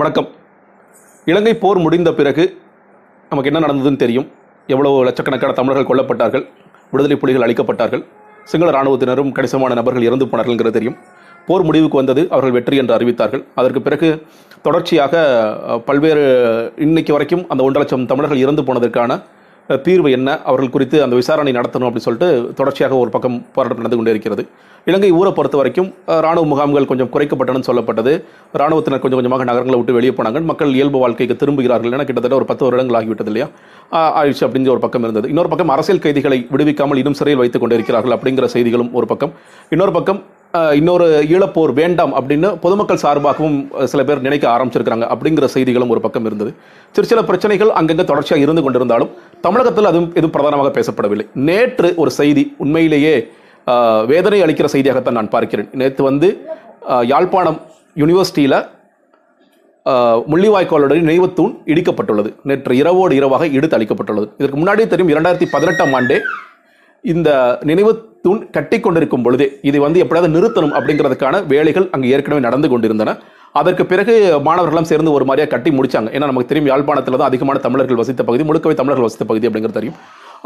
வணக்கம். இலங்கை போர் முடிந்த பிறகு நமக்கு என்ன நடந்ததுன்னு தெரியும். எவ்வளோ லட்சக்கணக்கான தமிழர்கள் கொல்லப்பட்டார்கள். விடுதலை புலிகள் அழிக்கப்பட்டார்கள். சிங்கள இராணுவத்தினரும் கணிசமான நபர்கள் இறந்து போனார்கள்ங்கிறது தெரியும். போர் முடிவுக்கு வந்தது அவர்கள் வெற்றி என்று அறிவித்தார்கள். அதற்கு பிறகு தொடர்ச்சியாக பல்வேறு இன்னைக்கு வரைக்கும் அந்த ஒன்றரை லட்சம் தமிழர்கள் இறந்து போனதற்கான தீர்வு என்ன? அவர்கள் குறித்து அந்த விசாரணை நடத்தணும் அப்படின்னு சொல்லிட்டு தொடர்ச்சியாக ஒரு பக்கம் போராட்டம் நடந்து கொண்டே இருக்கிறது. இலங்கை ஊரை பொறுத்த வரைக்கும் ராணுவ முகாம்கள் கொஞ்சம் குறைக்கப்பட்டனு சொல்லப்பட்டது. ராணுவத்தினர் கொஞ்சம் கொஞ்சமாக நகரங்களை விட்டு வெளியே போனாங்க. மக்கள் இயல்பு வாழ்க்கைக்கு திரும்புகிறார்கள் என கிட்டத்தட்ட ஒரு பத்து வருடங்கள் ஆகிவிட்டது இல்லையா? ஆயிடுச்சு அப்படிங்கிற ஒரு பக்கம் இருந்தது. இன்னொரு பக்கம் அரசியல் கைதிகளை விடுவிக்காமல் இன்னும் சிறையில் வைத்துக் கொண்டிருக்கிறார்கள் அப்படிங்கிற செய்திகளும் ஒரு பக்கம். இன்னொரு பக்கம் இன்னொரு ஈழப்போர் வேண்டாம் அப்படின்னு பொதுமக்கள் சார்பாகவும் சில பேர் நினைக்க ஆரம்பிச்சிருக்கிறாங்க அப்படிங்கிற செய்திகளும் ஒரு பக்கம் இருந்தது. சிறு சில பிரச்சனைகள் அங்கங்கே தொடர்ச்சியாக இருந்து கொண்டிருந்தாலும் தமிழகத்தில் அதுவும் எதுவும் பிரதானமாக பேசப்படவில்லை. நேற்று ஒரு செய்தி உண்மையிலேயே வேதனை அளிக்கிற செய்தியாகத்தான் நான் பார்க்கிறேன். நேற்று வந்து யாழ்ப்பாணம் யூனிவர்சிட்டியில் முள்ளிவாய்க்காலுடைய நினைவுத்தூண் இடிக்கப்பட்டுள்ளது. நேற்று இரவோடு இரவாக இடித்து அளிக்கப்பட்டுள்ளது இதற்கு முன்னாடி தெரியும் இரண்டாயிரத்தி பதினெட்டாம் ஆண்டே இந்த நினைவுத்தூண் கட்டி கொண்டிருக்கும் பொழுதே இதை வந்து எப்படியாவது நிறுத்தணும் அப்படிங்கிறதுக்கான வேலைகள் அங்கு ஏற்கனவே நடந்து கொண்டிருந்தன. அதற்கு பிறகு மாணவர்களும் சேர்ந்து ஒரு மாதிரியா கட்டி முடிச்சாங்க. ஏன்னா நமக்கு தெரியும் யாழ்ப்பாணத்தில் தான் அதிகமான தமிழர்கள் வசித்த பகுதி முழுக்கவே தமிழர்கள் வசித்த பகுதி அப்படிங்கிறது தெரியும்.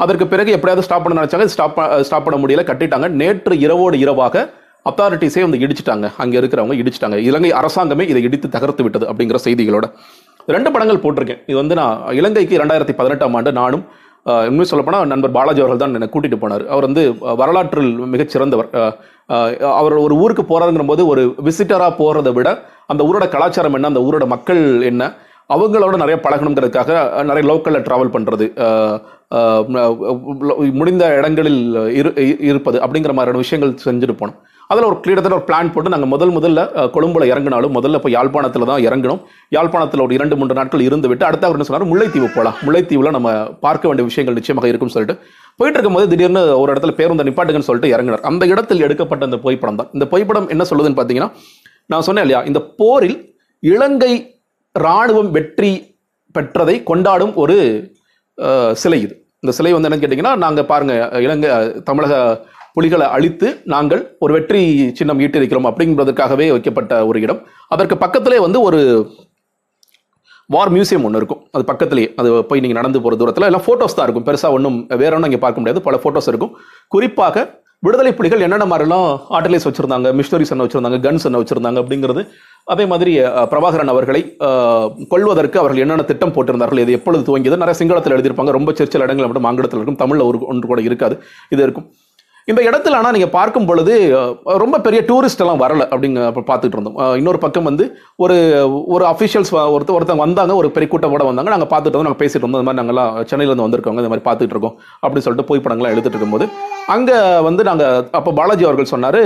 அதற்கு பிறகு எப்படியாவது ஸ்டாப் பண்ண நினைச்சாங்க. ஸ்டாப் ஸ்டாப் பண்ண முடியல. கட்டிட்டாங்க. நேற்று இரவோடு இரவாக அத்தாரிட்டிஸே வந்து இடிச்சிட்டாங்க. அங்கே இருக்கிறவங்க இடிச்சிட்டாங்க. இலங்கை அரசாங்கமே இதை இடித்து தகர்த்து விட்டது அப்படிங்கிற செய்திகளோட. ரெண்டு படங்கள் போட்டிருக்கேன். இது வந்து நான் இலங்கைக்கு ரெண்டாயிரத்தி பதினெட்டாம் ஆண்டு நானும் இன்னும் சொல்லப்போனால் நண்பர் பாலாஜி அவர்கள் தான் என்னை கூட்டிகிட்டு போனார். அவர் வந்து வரலாற்றில் மிகச் சிறந்தவர். அவர் ஒரு ஊருக்கு போகிறாருங்கிற போது ஒரு விசிட்டராக போகிறத விட அந்த ஊரோட கலாச்சாரம் என்ன அந்த ஊரோட மக்கள் என்ன அவங்களோட நிறைய பழகணுங்கிறதுக்காக நிறைய லோக்கலில் ட்ராவல் பண்ணுறது முடிந்த இடங்களில் இரு இருப்பது அப்படிங்கிற மாதிரியான விஷயங்கள் செஞ்சுட்டு போனோம். அதில் ஒரு கிட்டத்தட்ட ஒரு பிளான் போட்டு நாங்கள் முதல் முதல்ல கொழும்புல இறங்கினாலும் முதல்ல இப்போ யாழ்ப்பாணத்தில் தான் இறங்கணும் யாழ்ப்பாணத்தில் ஒரு இரண்டு மூன்று நாட்கள் இருந்து விட்டு அடுத்த அவர் என்ன சொன்னார் முல்லைத்தீவு போகலாம் முல்லைத்தீவில் நம்ம பார்க்க வேண்டிய விஷயங்கள் நிச்சயமாக இருக்கும்னு சொல்லிட்டு போயிட்டு இருக்கும்போது திடீர்னு ஒரு இடத்துல பேருந்து நிப்பாட்டுங்கன்னு சொல்லிட்டு இறங்கினார். அந்த இடத்தில் எடுக்கப்பட்ட அந்த புகைப்படம் தான். இந்த புகைப்படம் என்ன சொல்லுதுன்னு பார்த்தீங்கன்னா நான் சொன்னேன் இல்லையா இந்த போரில் இலங்கை ராணுவம் வெற்றி பெற்றதை கொண்டாடும் ஒரு சிலை இது. இந்த சிலை வந்து என்னன்னு கேட்டிங்கன்னா நாங்கள் பாருங்கள் இலங்கை தமிழக புலிகளை அழித்து நாங்கள் ஒரு வெற்றி சின்னம் ஈட்டிருக்கிறோம் அப்படிங்கிறதுக்காகவே வைக்கப்பட்ட ஒரு இடம். அதற்கு பக்கத்திலே வந்து ஒரு வார் மியூசியம் ஒன்று இருக்கும். அது பக்கத்துலேயே அது போய் நீங்கள் நடந்து போகிற தூரத்தில். எல்லாம் ஃபோட்டோஸ் தான் இருக்கும். பெருசாக ஒன்றும் வேற ஒன்றும் இங்கே பார்க்க முடியாது. பல ஃபோட்டோஸ் இருக்கும். குறிப்பாக விடுதலை புலிகள் என்னென்ன மாதிரிலாம் ஆர்டிலைஸ் வச்சுருந்தாங்க மிஷினரிஸ் என்ன வச்சுருந்தாங்க கன்ஸ் என்ன வச்சுருந்தாங்க அப்படிங்கிறது அதே மாதிரி பிரபாகரன் அவர்களை கொள்வதற்கு அவர்கள் என்னென்ன திட்டம் போட்டிருந்தார்கள் இது எப்பொழுது துவங்கியது நிறைய சிங்களத்தில் எழுதியிருப்பாங்க ரொம்ப சிற்சில இடங்கள் மட்டும் ஆங்கிலத்தில் இருக்கும் தமிழில் ஒரு ஒன்று கூட இருக்காது இது இருக்கும். இந்த இடத்துல ஆனால் நீங்கள் பார்க்கும் பொழுது ரொம்ப பெரிய டூரிஸ்ட் எல்லாம் வரல அப்படிங்க அப்போ பார்த்துட்டு இருந்தோம். இன்னொரு பக்கம் வந்து ஒரு ஒரு அஃபிஷியல்ஸ் ஒருத்த ஒருத்தவங்க வந்தாங்க ஒரு பெரிய கூட்டமோட வந்தாங்க. நாங்கள் பார்த்துட்டு இருந்தோம் நாங்கள் பேசிட்டு இருந்தோம். இந்த மாதிரி நாங்கள்லாம் சென்னையிலேருந்து வந்திருக்கோங்க இந்த மாதிரி பார்த்துட்டு இருக்கோம் அப்படின்னு சொல்லிட்டு புகைப்படங்கள்லாம் எடுத்துட்டு இருக்கும்போது அங்கே வந்து நாங்கள் அப்போ பாலாஜி அவர்கள் சொன்னார்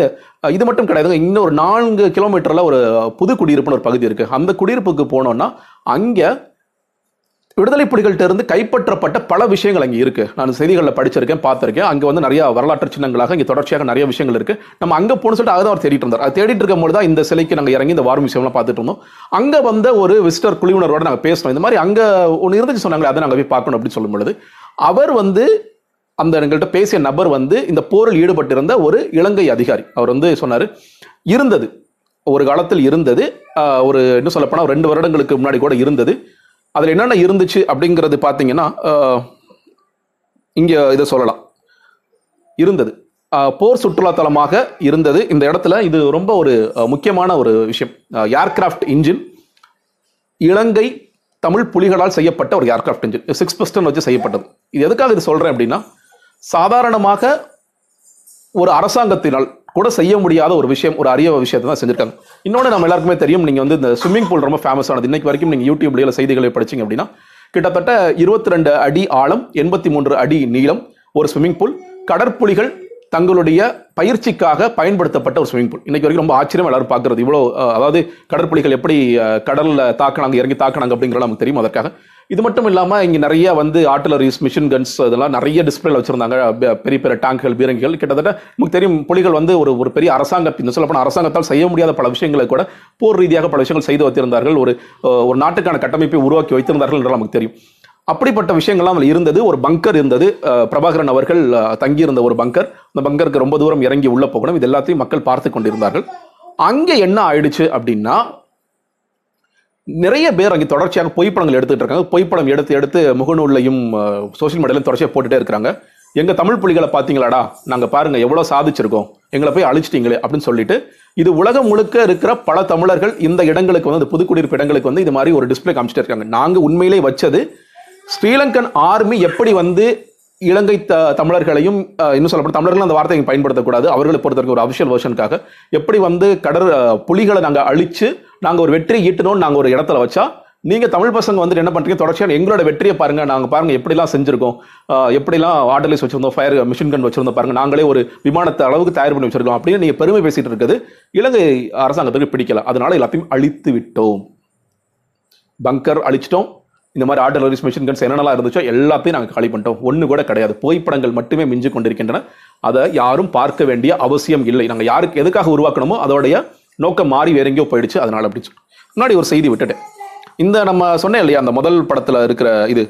இது மட்டும் கிடையாதுங்க இன்னொரு நான்கு கிலோமீட்டரில் ஒரு புது குடியிருப்புன்னு ஒரு பகுதி இருக்குது அந்த குடியிருப்புக்கு போனோம்னா அங்கே விடுதலை புலிகள்கிட்ட இருந்து கைப்பற்றப்பட்ட பல விஷயங்கள் அங்கே இருக்கு. நான் செய்திகளில் படிச்சிருக்கேன் பார்த்துருக்கேன். அங்கே வந்து நிறைய வரலாற்று சின்னங்களாக இங்கே தொடர்ச்சியாக நிறைய விஷயங்கள் இருக்கு. நம்ம அங்கே போகணும்னு சொல்லிட்டு அதை அவர் தேடிட்டு இருந்தார். அது தேடிட்டு இருக்கும்போது தான் இந்த சிலைக்கு நாங்கள் இறங்கி இந்த வார் விஷயம்லாம் பார்த்துட்டு இருந்தோம். அங்கே வந்த ஒரு விசிட்டர் குழுவினரோட நாங்கள் பேசணும் இந்த மாதிரி அங்கே ஒன்று இருந்துச்சு சொன்னாங்களே அதை நாங்கள் போய் பார்க்கணும் அப்படின்னு சொல்லும்பொழுது அவர் வந்து அந்த எங்கள்கிட்ட பேசிய நபர் வந்து இந்த போரில் ஈடுபட்டிருந்த ஒரு இலங்கை அதிகாரி. அவர் வந்து சொன்னார் இருந்தது. ஒரு காலத்தில் இருந்தது. ஒரு என்ன சொல்லப்போனால் ரெண்டு வருடங்களுக்கு முன்னாடி கூட இருந்தது. அதில் என்னென்ன இருந்துச்சு அப்படிங்கிறது பார்த்தீங்கன்னா இங்கே இதை சொல்லலாம். இருந்தது. போர் சுற்றுலாத்தலமாக இருந்தது. இந்த இடத்துல இது ரொம்ப ஒரு முக்கியமான ஒரு விஷயம். Aircraft engine. இலங்கை தமிழ் புலிகளால் செய்யப்பட்ட ஒரு ஏர்கிராஃப்ட் இன்ஜின். சிக்ஸ் பிஸ்டன் வச்சு செய்யப்பட்டது. இது எதுக்காக இது சொல்கிறேன் அப்படின்னா சாதாரணமாக ஒரு அரசாங்கத்தினால் கூட செய்ய முடியாத ஒரு விஷயம் ஒரு அரிய விஷயத்தை தான் செஞ்சிருக்காங்க. இன்னொன்று நம்ம எல்லாருக்குமே தெரியும் நீங்கள் வந்து இந்த ஸ்விம்மிங் பூல் ரொம்ப ஃபேமஸ் ஆனது. இன்னைக்கு வரைக்கும் நீங்கள் யூடியூப்ல செய்திகளை படிச்சீங்க அப்படின்னா கிட்டத்தட்ட இருபத்தி ரெண்டு அடி ஆழம் எண்பத்தி மூன்று அடி நீளம் ஒரு ஸ்விம்மிங் பூல் கடற்புலிகள் தங்களுடைய பயிற்சிக்காக பயன்படுத்தப்பட்ட ஒரு ஸ்விமிங் பூல் இன்னைக்கு வரைக்கும் ரொம்ப ஆச்சரியம் எல்லாரும் பார்க்குறது. இவ்வளோ அதாவது கடற்புலிகள் எப்படி கடலில் கடல்ல தாக்கினாங்க இறங்கி தாக்கினாங்க அப்படிங்கிறது நமக்கு தெரியும் அதற்காக. இது மட்டும் இல்லாமல் இங்கே நிறைய வந்து ஆர்டிலரிஸ் மிஷின் கன்ஸ் இதெல்லாம் நிறைய டிஸ்பிளேல வச்சுருந்தாங்க. பெரிய பெரிய டேங்குகள் பீரங்கிகள் கிட்டத்தட்ட நமக்கு தெரியும் புலிகள் வந்து ஒரு ஒரு பெரிய அரசாங்கத்தின் சொல்லப்போனால் அரசாங்கத்தால் செய்ய முடியாத பல விஷயங்களை கூட போர் ரீதியாக பல விஷயங்கள் செய்து வைத்திருந்தார்கள். ஒரு ஒரு நாட்டுக்கான கட்டமைப்பை உருவாக்கி வைத்திருந்தார்கள் என்று நமக்கு தெரியும். அப்படிப்பட்ட விஷயங்கள்லாம் அதில் இருந்தது. ஒரு பங்கர் இருந்தது. பிரபாகரன் அவர்கள் தங்கியிருந்த ஒரு பங்கர் அந்த பங்கருக்கு ரொம்ப தூரம் இறங்கி உள்ளே போகணும். இது எல்லாத்தையும் மக்கள் பார்த்து கொண்டிருந்தார்கள். அங்கே என்ன ஆயிடுச்சு அப்படின்னா நிறைய பேர் அங்கே தொடர்ச்சியாக பொய்ப்படங்கள் எடுத்துட்டு இருக்காங்க. பொய்ப்படம் எடுத்து எடுத்து முகநூல்லையும் சோஷியல் மீடியாலையும் தொடர்ச்சியாக போட்டுட்டே இருக்கிறாங்க. எங்க தமிழ் புலிகளை பாத்தீங்களாடா நாங்க பாருங்க எவ்வளவு சாதிச்சிருக்கோம். எங்களை போய் அழிச்சிட்டீங்களே அப்படின்னு சொல்லிட்டு இது உலகம் முழுக்க இருக்கிற பல தமிழர்கள் இந்த இடங்களுக்கு வந்து புதுக்குடியிருப்பு இடங்களுக்கு வந்து இது மாதிரி ஒரு டிஸ்பிளே காமிச்சிட்டு இருக்காங்க. நாங்க உண்மையிலே வச்சது ஸ்ரீலங்கன் ஆர்மி எப்படி வந்து இலங்கை த தமிழர்களையும் இன்னும் சொல்லப்படும் தமிழர்கள் அந்த வார்த்தையை பயன்படுத்தக்கூடாது. அவர்களை பொறுத்தவரைக்கும் ஒரு அஃபிஷியல் வெர்ஷனுக்காக எப்படி வந்து கடற் புலிகளை நாங்கள் அழிச்சு நாங்கள் ஒரு வெற்றி ஈட்டணும்னு நாங்கள் ஒரு இடத்துல வச்சா நீங்கள் தமிழ் பசங்க வந்து என்ன பண்ணுறீங்க தொடர்ச்சியாக எங்களோட வெற்றியை பாருங்கள் நாங்கள் பாருங்கள் எப்படிலாம் செஞ்சுருக்கோம். எப்படிலாம் ஆர்டர்லைஸ் வச்சுருந்தோம் ஃபயர் மிஷின் கன் வச்சுருந்தோம் பாருங்கள் நாங்களே ஒரு விமானத்தை அளவுக்கு தயார் பண்ணி வச்சுருக்கோம் அப்படின்னு நீங்கள் பெருமை பேசிட்டு இருக்குது. இலங்கை அரசாங்கத்துக்கு பிடிக்கல. அதனால எல்லாத்தையும் அழித்து விட்டோம். பங்கர் அழிச்சிட்டோம். இந்த மாதிரி ஆர்டலரிஸ் மிஷின் கன்ஸ் என்னென்னலாம் இருந்துச்சோ எல்லாத்தையும் நாங்கள் காலி பண்ணிட்டோம். ஒன்று கூட கிடையாது. புகைப்படங்கள் மட்டுமே மிஞ்சு கொண்டிருக்கின்றன. அதை யாரும் பார்க்க வேண்டிய அவசியம் இல்லை. நாங்கள் யாருக்கு எதுக்காக உருவாக்கணுமோ அதோடைய நோக்கம் மாறி வேற எங்கேயோ போயிடுச்சு. அதனால் அப்படின்னு சொல்லி முன்னாடி ஒரு செய்தி விட்டுட்டேன் இந்த நம்ம சொன்னேன் இல்லையா அந்த முதல் படத்தில் இருக்கிற இது.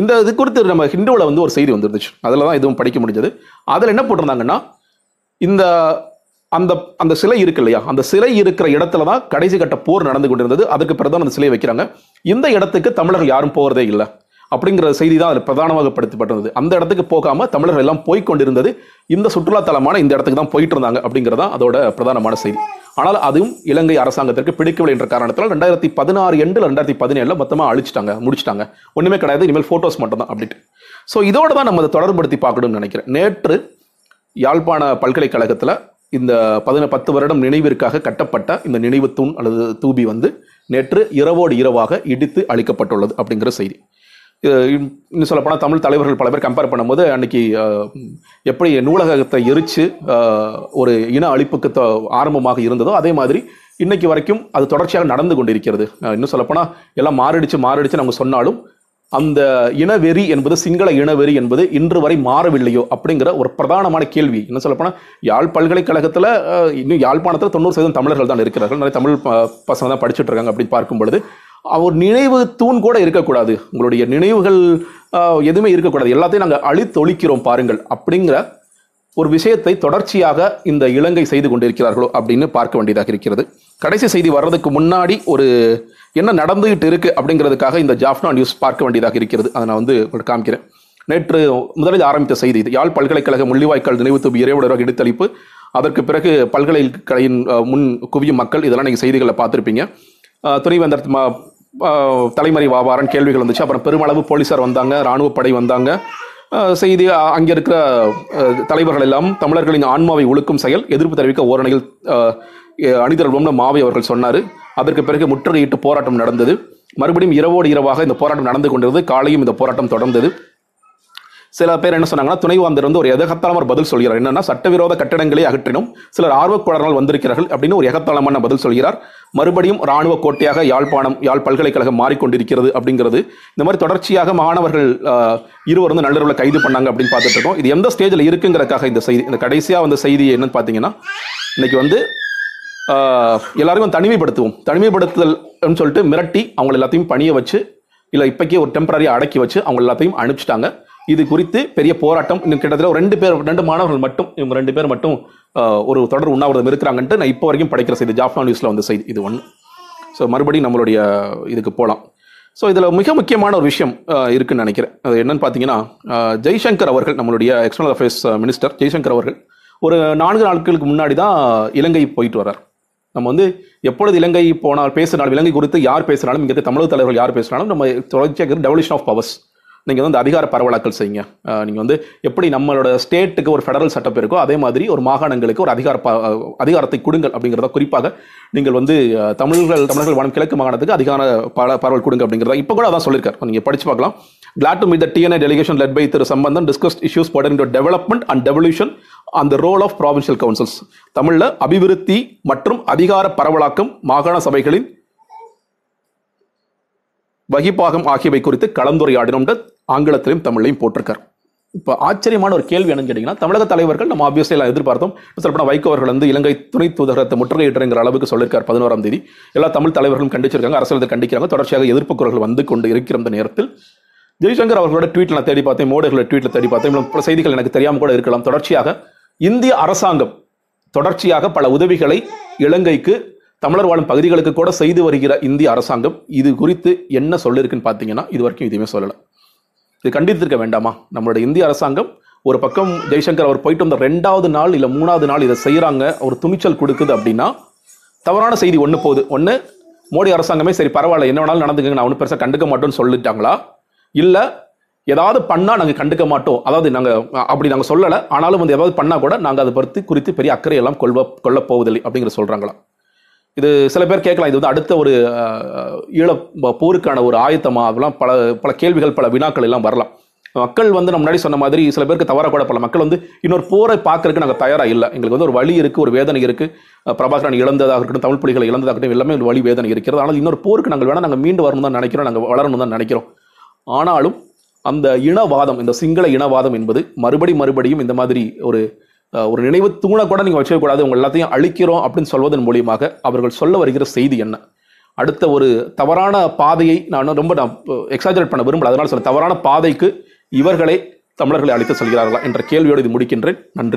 இந்த இது குறித்து நம்ம ஹிந்துவில் வந்து ஒரு செய்தி வந்துருந்துச்சு. அதில் தான் இதுவும் படிக்க முடிஞ்சது. அதில் என்ன போட்டிருந்தாங்கன்னா இந்த அந்த அந்த சிலை இருக்கு இல்லையா? அந்த சிலை இருக்கிற இடத்துல தான் கடைசி கட்ட போர் நடந்து கொண்டிருந்தது. அதுக்கு பிறகு அந்த சிலையை வைக்கிறாங்க. இந்த இடத்துக்கு தமிழர்கள் யாரும் போகிறதே இல்லை. அப்படிங்கிற செய்தி தான் அதில் பிரதானமாக படுத்தப்பட்டிருந்தது. அந்த இடத்துக்கு போகாமல் தமிழர்கள் எல்லாம் போய்கொண்டிருந்தது இந்த சுற்றுலா தலமான இந்த இடத்துக்கு தான் போயிட்டு இருந்தாங்க அப்படிங்கிறதா அதோட பிரதானமான செய்தி. ஆனால் அதுவும் இலங்கை அரசாங்கத்திற்கு பிடிக்கவில்லை என்ற காரணத்தால் ரெண்டாயிரத்தி பதினாறு எண்டு ரெண்டாயிரத்தி பதினேழில் மொத்தமாக அழிச்சிட்டாங்க முடிச்சிட்டாங்க. ஒன்றுமே கிடையாது இனிமேல் ஃபோட்டோஸ் மட்டும் தான் அப்படின்ட்டு ஸோ இதோட தான் நம்ம அதை தொடர்படுத்தி பார்க்கணும்னு நினைக்கிறேன். நேற்று யாழ்ப்பாண பல்கலைக்கழகத்தில் இந்த பதின பத்து வருடம் நினைவிற்காக கட்டப்பட்ட இந்த நினைவு தூண் அல்லது தூபி வந்து நேற்று இரவோடு இரவாக இடித்து அளிக்கப்பட்டுள்ளது அப்படிங்கிற செய்தி. இன்னும் சொல்லப்போனால் தமிழ் தலைவர்கள் பல பேர் கம்பேர் பண்ணும்போது அன்னைக்கு எப்படி நூலகத்தை எரித்து ஒரு இன அழிப்புக்கு த- ஆரம்பமாக இருந்ததோ அதே மாதிரி இன்னைக்கு வரைக்கும் அது தொடர்ச்சியாக நடந்து கொண்டிருக்கிறது. இன்னும் சொல்லப்போனால் எல்லாம் மாறிடுச்சு மாறிடுச்சு நம்ம சொன்னாலும் அந்த இனவெறி என்பது சிங்கள இனவெறி என்பது இன்று வரை மாறவில்லையோ அப்படிங்கிற ஒரு பிரதானமான கேள்வி. என்ன சொல்லப்போனால் யாழ் பல்கலைக்கழகத்தில் இன்னும் யாழ்ப்பாணத்தில் தொண்ணூறு சதவீதம் தமிழர்கள் தான் இருக்கிறார்கள். நிறைய தமிழ் ப- பசங்க தான் படிச்சுட்டு இருக்காங்க அப்படின்னு பார்க்கும் பொழுது அவர் நினைவு தூண் கூட இருக்கக்கூடாது. உங்களுடைய நினைவுகள் எதுவுமே இருக்கக்கூடாது. எல்லாத்தையும் நாங்கள் அழித்தொழிக்கிறோம் பாருங்கள் அப்படிங்கிற ஒரு விஷயத்தை தொடர்ச்சியாக இந்த இலங்கை செய்து கொண்டிருக்கிறார்களோ அப்படின்னு பார்க்க வேண்டியதாக இருக்கிறது. கடைசி செய்தி வர்றதுக்கு முன்னாடி ஒரு என்ன நடந்துகிட்டு இருக்கு அப்படிங்கிறதுக்காக இந்த ஜாஃப்னா நியூஸ் பார்க்க வேண்டியதாக இருக்கிறது. அதை நான் வந்து உங்களுக்கு காமிக்கிறேன். நேற்று முதலில் ஆரம்பித்த செய்தி இது யாழ் பல்கலைக்கழக முள்ளிவாய்க்கால் நினைவு தூபி இறைவுடராக இடித்தளிப்பு அதற்கு பிறகு பல்கலைக்கழகின் முன் குவியும் மக்கள் இதெல்லாம் நீங்கள் செய்திகளை பார்த்துருப்பீங்க. துணைவேந்தர் ம- தலைமறை வாபாரன் கேள்விகள் வந்துச்சு. அப்புறம் பெருமளவு போலீசார் வந்தாங்க இராணுவ படை வந்தாங்க. செய்தி அங்கே இருக்கிற தலைவர்கள் எல்லாம் தமிழர்களின் ஆன்மாவை ஒழுக்கும் செயல் எதிர்ப்பு தெரிவிக்க ஓரணையில் அணிதிரள்வோம்னு மாவை அவர்கள் சொன்னார். அதற்கு பிறகு முற்றுகையிட்டு போராட்டம் நடந்தது. மறுபடியும் இரவோடு இரவாக இந்த போராட்டம் நடந்து கொண்டிருந்தது. காலையும் இந்த போராட்டம் தொடர்ந்தது. சில பேர் என்ன சொன்னாங்கன்னா துணைவாந்தர் வந்து ஒரு எதகத்தாளம் ஒரு பதில் சொல்கிறார். என்னன்னா சட்டவிரோத கட்டடங்களை அகற்றினோம். சிலர் ஆர்வக்கோளர்கள் வந்திருக்கிறார்கள் அப்படின்னு ஒரு எகத்தாளமான பதில் சொல்கிறார். மறுபடியும் இராணுவ கோட்டையாக யாழ்ப்பாணம் யாழ் பல்கலைக்கழகம் மாறிக்கொண்டிருக்கிறது அப்படிங்கிறது. இந்த மாதிரி தொடர்ச்சியாக மாணவர்கள் இருவர் வந்து நள்ளிரவில் கைது பண்ணாங்க அப்படின்னு பார்த்துட்டு இருக்கோம். இது எந்த ஸ்டேஜில் இருக்குங்கிறக்காக இந்த செய்தி இந்த கடைசியாக வந்த செய்தி என்னன்னு பார்த்தீங்கன்னா இன்னைக்கு வந்து எல்லாருக்கும் தனிமைப்படுத்துவோம். தனிமைப்படுத்துதல்னு சொல்லிட்டு மிரட்டி அவங்க எல்லாத்தையும் பணிய வச்சு இல்லை இப்போக்கே ஒரு டெம்பரரியாக அடக்கி வச்சு அவங்க எல்லாத்தையும் அனுப்பிச்சிட்டாங்க. இது குறித்து பெரிய போராட்டம். இன்னும் கிட்டத்தட்ட ஒரு ரெண்டு பேர் ரெண்டு மாணவர்கள் மட்டும் இவங்க ரெண்டு பேர் மட்டும் ஒரு தொடர் உண்ணாவிரதம் இருக்கிறாங்கன்ட்டு நான் இப்போ வரைக்கும் படிக்கிற செய்தி ஜாஃப்னா நியூஸில் வந்து செய்தி இது ஒன்று ஸோ மறுபடியும் நம்மளுடைய இதுக்கு போகலாம் ஸோ இதில் மிக முக்கியமான ஒரு விஷயம் இருக்குன்னு நினைக்கிறேன். அது என்னன்னு பார்த்தீங்கன்னா ஜெய்சங்கர் அவர்கள் நம்மளுடைய எக்ஸ்டர்னல் அஃபேர்ஸ் மினிஸ்டர் ஜெய்சங்கர் அவர்கள் ஒரு நான்கு நாட்களுக்கு முன்னாடி தான் இலங்கை போயிட்டு வர்றார். நம்ம வந்து எப்பொழுது இலங்கை போனால் பேசினாலும் இலங்கை குறித்து யார் பேசினாலும் இங்கே தமிழக தலைவர்கள் யார் பேசினாலும் நம்ம தொடர்ச்சியாக டெவல்யூஷன் ஆஃப் பவர்ஸ் நீங்கள் வந்து அதிகார பரவலாக்கல் செய்யுங்க. நீங்கள் வந்து எப்படி நம்மளோட ஸ்டேட்டுக்கு ஒரு ஃபெடரல் சட்டம் இருக்கோ அதே மாதிரி ஒரு மாகாணங்களுக்கு ஒரு அதிகார அதிகாரத்தை கொடுங்கள் அப்படிங்கிறத குறிப்பாக நீங்கள் வந்து தமிழர்கள் தமிழர்கள் வனம் கிழக்கு மாகாணத்துக்கு அதிகார பரவல் கொடுங்க அப்படிங்கிறத இப்போ கூட அதான் சொல்லியிருக்காரு. நீங்கள் படித்து பார்க்கலாம். Glad to meet the TNA delegation led by Thiru Sampanthan discussed issues pertaining to development and devolution on the role of provincial councils. அபிவிருத்தி மற்றும் அதிகார பரவலாக்கம் மாகாண சபைகளின் வகிப்பாகம் ஆகியவை குறித்து கலந்துரையாடினோம் ஆங்கிலத்திலையும் தமிழையும் போட்டிருக்கார் இப்போ ஆச்சரியமான ஒரு கேள்வி என்னன்னு கேட்டிங்கன்னா தமிழக தலைவர்கள் நம்ம ஆப்வியஸ்லி எல்லாம் எதிர்பார்த்தோம். சொல்லப்போனால் வைகோ அவர்கள் வந்து இலங்கை துணை தூதரகத்தை முற்றுகையிட்டுங்கிற அளவுக்கு சொல்லியிருக்கார் பதினோராம் தேதி. எல்லா தமிழ் தலைவர்களும் கண்டிச்சிருக்காங்க அரசியல் கண்டிக்கிறாங்க. தொடர்ச்சியாக எதிர்ப்பு குரல்கள் வந்து கொண்டு இருக்கிற அந்த நேரத்தில் ஜெய்சங்கர் அவர்களோட ட்வீட்ல நான் தேடி பார்த்தேன் மோடிகளோட ட்வீட்ல தேடி பார்த்தேன். பல செய்திகள் எனக்கு தெரியாமல் கூட இருக்கலாம். தொடர்ச்சியாக இந்திய அரசாங்கம் தொடர்ச்சியாக பல உதவிகளை இலங்கைக்கு தமிழர் வாழும் பகுதிகளுக்கு கூட செய்து வருகிற இந்திய அரசாங்கம் இது குறித்து என்ன சொல்லிருக்குன்னு பார்த்தீங்கன்னா இது வரைக்கும் எதுவுமே சொல்லலை. இது கண்டித்திருக்க வேண்டாமா? நம்மளுடைய இந்திய அரசாங்கம் ஒரு பக்கம் ஜெய்சங்கர் அவர் போயிட்டு வந்த ரெண்டாவது நாள் இல்லை மூணாவது நாள் இதை செய்கிறாங்க ஒரு துணிச்சல் கொடுக்குது அப்படின்னா தவறான செய்தி ஒன்று போகுது. ஒன்று மோடி அரசாங்கமே சரி பரவாயில்ல என்ன வேணாலும் நடந்துக்கங்க நான் ஒன்றும் பெருசாக கண்டுக்க மாட்டோம்னு சொல்லிட்டாங்களா? இல்லை ஏதாவது பண்ணால் நாங்கள் கண்டுக்க மாட்டோம். அதாவது நாங்கள் அப்படி நாங்கள் சொல்லலை. ஆனாலும் வந்து ஏதாவது பண்ணால் கூட நாங்கள் அதை பற்றி குறித்து பெரிய அக்கறை எல்லாம் கொள்வ கொள்ளப் போவதில்லை அப்படிங்கிற சொல்கிறாங்களா இது சில பேர் கேட்கலாம் இது வந்து அடுத்த ஒரு ஈழ போருக்கான ஒரு ஆயத்தமாக அதெல்லாம் பல பல கேள்விகள் பல வினாக்கள் எல்லாம் வரலாம். மக்கள் வந்து நம்ம முன்னாடி சொன்ன மாதிரி சில பேருக்கு தவறாக கூட பல மக்கள் வந்து இன்னொரு போரை பார்க்கறதுக்கு நாங்கள் தயாராக இல்லை. எங்களுக்கு வந்து ஒரு வழி இருக்குது ஒரு வேதனை இருக்குது பிரபாகரன் இழந்ததாக இருக்கட்டும் தமிழ் புலிகளை இழந்ததாக இருக்கட்டும் எல்லாமே ஒரு வழி வேதனை இருக்கிறது. ஆனால் இன்னொரு போருக்கு நாங்கள் வேணால் நாங்கள் மீண்டு வரணும் தான் நினைக்கிறோம் நாங்கள் வளரணும் தான் நினைக்கிறோம். ஆனாலும் அந்த இனவாதம் இந்த சிங்கள இனவாதம் என்பது மறுபடி மறுபடியும் இந்த மாதிரி ஒரு ஒரு நினைவு தூணை கூட நீங்கள் வச்சுக்கக்கூடாது உங்கள் எல்லாத்தையும் அழிக்கிறோம் அப்படின்னு சொல்வதன் மூலியமாக அவர்கள் சொல்ல வருகிற செய்தி என்ன? அடுத்த ஒரு தவறான பாதையை நான் ரொம்ப நான் எக்ஸாஜரேட் பண்ண விரும்பல. அதனால் சொல்ல தவறான பாதைக்கு இவர்களே தமிழர்களை அழைத்து செல்கிறார்களா என்ற கேள்வியோடு இது முடிக்கின்றேன். நன்றி.